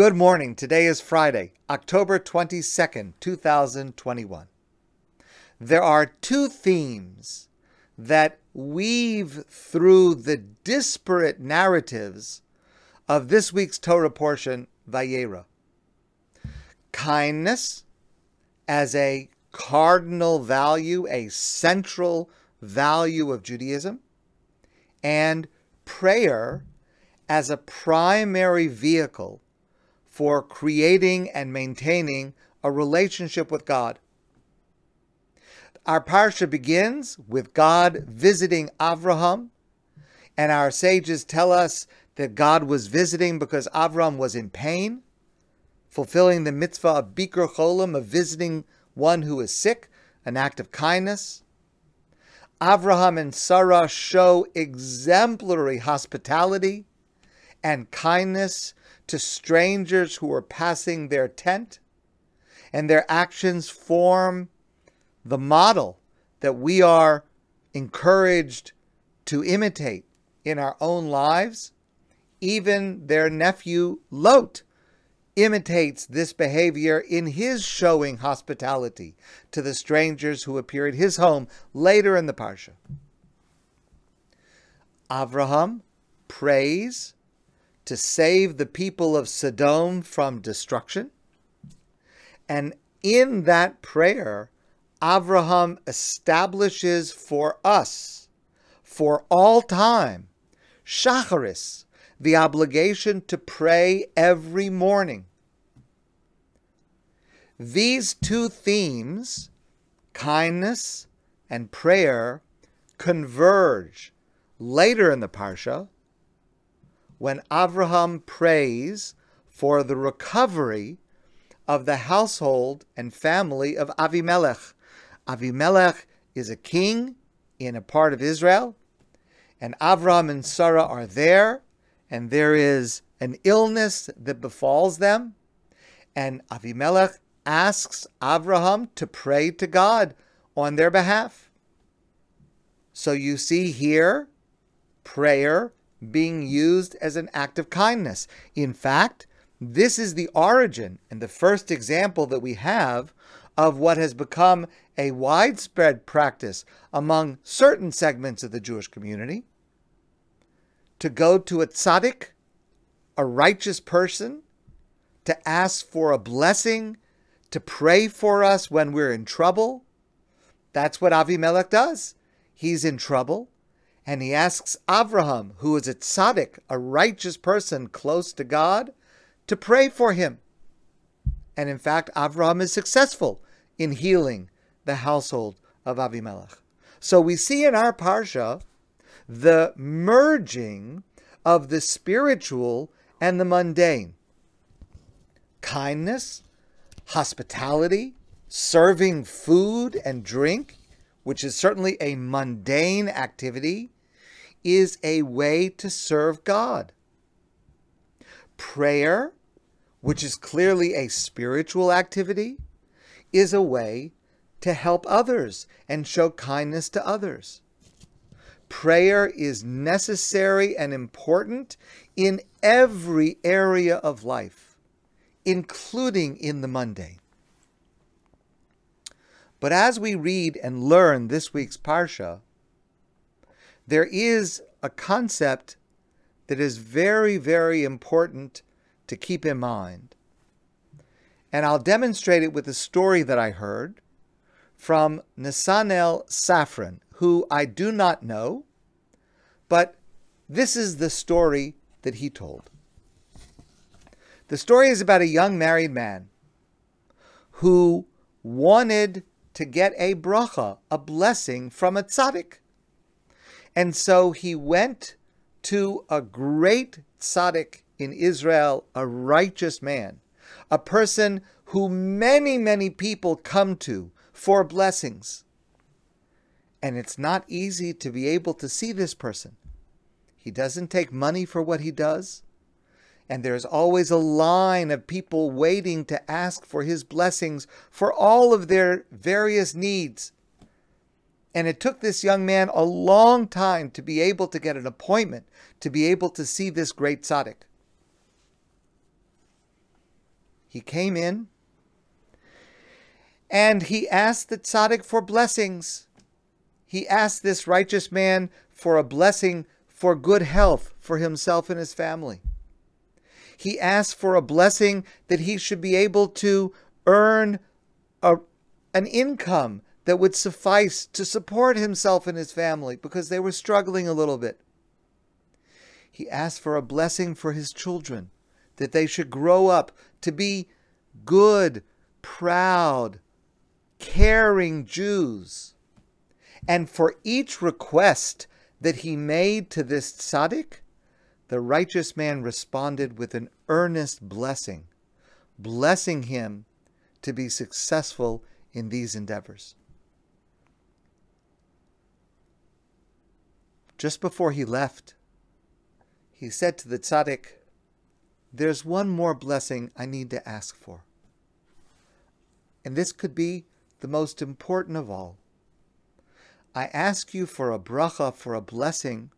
Good morning. Today is Friday, October 22nd, 2021. There are two themes that weave through the disparate narratives of this week's Torah portion, Vayera. Kindness as a cardinal value, a central value of Judaism, and prayer as a primary vehicle for creating and maintaining a relationship with God. Our parsha begins with God visiting Avraham, and our sages tell us that God was visiting because Avraham was in pain, fulfilling the mitzvah of Bikur Cholim, of visiting one who is sick, an act of kindness. Avraham and Sarah show exemplary hospitality and kindness to strangers who are passing their tent, and their actions form the model that we are encouraged to imitate in our own lives. Even their nephew Lot imitates this behavior in his showing hospitality to the strangers who appear at his home later in the Parsha. Avraham prays to save the people of Sodom from destruction. And in that prayer, Avraham establishes for us, for all time, Shacharis, the obligation to pray every morning. These two themes, kindness and prayer, converge later in the Parsha when Avraham prays for the recovery of the household and family of Avimelech. Avimelech is a king in a part of Israel, and Avraham and Sarah are there, and there is an illness that befalls them, and Avimelech asks Avraham to pray to God on their behalf. So you see here prayer being used as an act of kindness. In fact, this is the origin and the first example that we have of what has become a widespread practice among certain segments of the Jewish community to go to a tzaddik, a righteous person, to ask for a blessing, to pray for us when we're in trouble. That's what Avimelech does. He's in trouble and he asks Avraham, who is a tzaddik, a righteous person close to God, to pray for him. And in fact, Avraham is successful in healing the household of Avimelech. So we see in our parsha the merging of the spiritual and the mundane. Kindness, hospitality, serving food and drink, which is certainly a mundane activity, is a way to serve God. Prayer, which is clearly a spiritual activity, is a way to help others and show kindness to others. Prayer is necessary and important in every area of life, including in the mundane. But as we read and learn this week's Parsha, there is a concept that is very, very important to keep in mind. And I'll demonstrate it with a story that I heard from Nasanel Safran, who I do not know, but this is the story that he told. The story is about a young married man who wanted to get a bracha, a blessing from a tzaddik. And so he went to a great tzaddik in Israel, a righteous man, a person who many, many people come to for blessings. And it's not easy to be able to see this person. He doesn't take money for what he does and there's always a line of people waiting to ask for his blessings for all of their various needs. And it took this young man a long time to be able to get an appointment, to be able to see this great tzaddik. He came in and he asked the tzaddik for blessings. He asked this righteous man for a blessing for good health for himself and his family. He asked for a blessing that he should be able to earn a, an income that would suffice to support himself and his family because they were struggling a little bit. He asked for a blessing for his children, that they should grow up to be good, proud, caring Jews. And for each request that he made to this tzaddik, the righteous man responded with an earnest blessing, blessing him to be successful in these endeavors. Just before he left, he said to the tzaddik, There's one more blessing I need to ask for. And this could be the most important of all. I ask you for a bracha, for a blessing,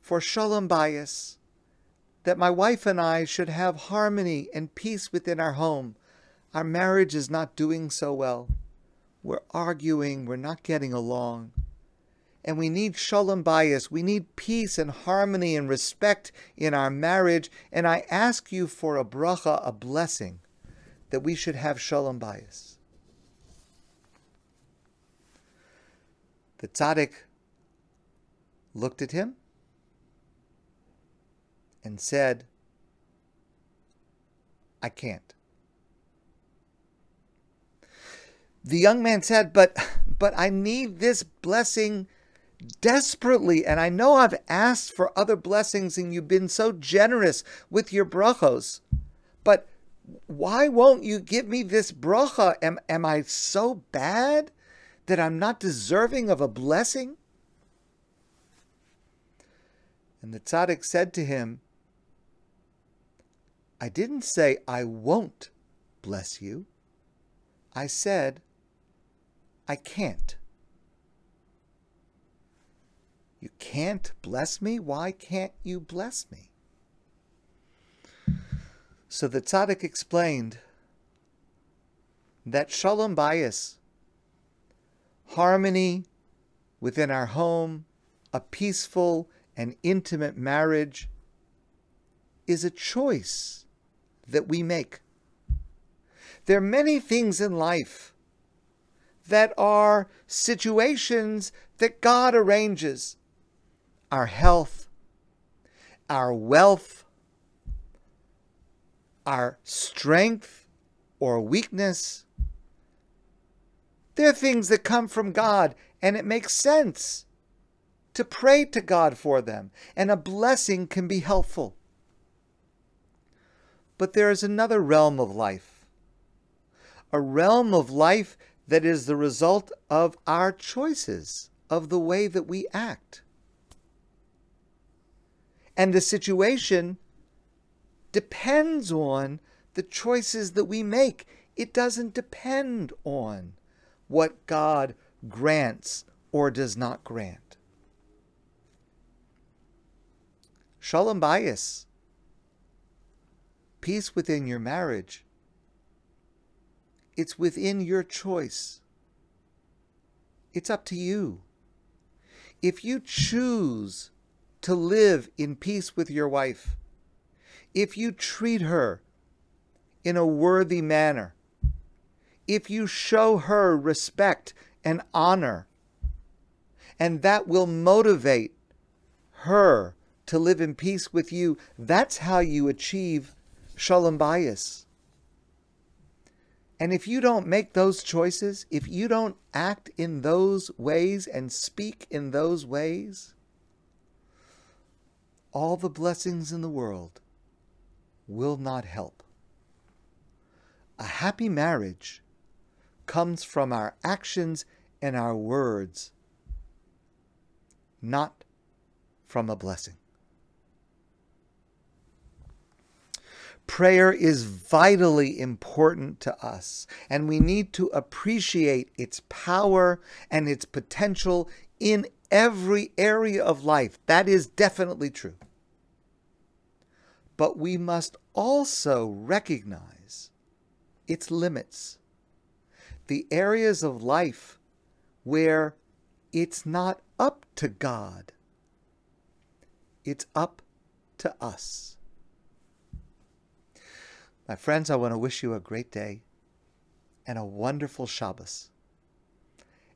for shalom bayis, that my wife and I should have harmony and peace within our home. Our marriage is not doing so well. We're arguing, we're not getting along. And we need shalom bayis. We need peace and harmony and respect in our marriage. And I ask you for a bracha, a blessing, that we should have shalom bayis. The tzaddik looked at him and said, I can't. The young man said, But but I need this blessing desperately, and I know I've asked for other blessings, and you've been so generous with your brachos. But why won't you give me this bracha? Am, am I so bad that I'm not deserving of a blessing? And the tzaddik said to him, I didn't say I won't bless you. I said I can't. You can't bless me? Why can't you bless me? So the tzaddik explained that shalom bayis harmony within our home, a peaceful and intimate marriage, is a choice that we make. There are many things in life that are situations that God arranges our health, our wealth, our strength or weakness, they're things that come from God, and it makes sense to pray to God for them, and a blessing can be helpful. But there is another realm of life, a realm of life that is the result of our choices, of the way that we act. And the situation depends on the choices that we make. It doesn't depend on what God grants or does not grant. Shalom bayis, peace within your marriage. It's within your choice. It's up to you. If you choose to live in peace with your wife, if you treat her in a worthy manner, if you show her respect and honor. And that will motivate her to live in peace with you. That's how you achieve shalom bayis. And if you don't make those choices, if you don't act in those ways and speak in those ways, all the blessings in the world will not help. A happy marriage comes from our actions and our words, not from a blessing. Prayer is vitally important to us, and we need to appreciate its power and its potential in every area of life. That is definitely true. But we must also recognize its limits, the areas of life where it's not up to God, it's up to us. My friends, I want to wish you a great day and a wonderful Shabbos.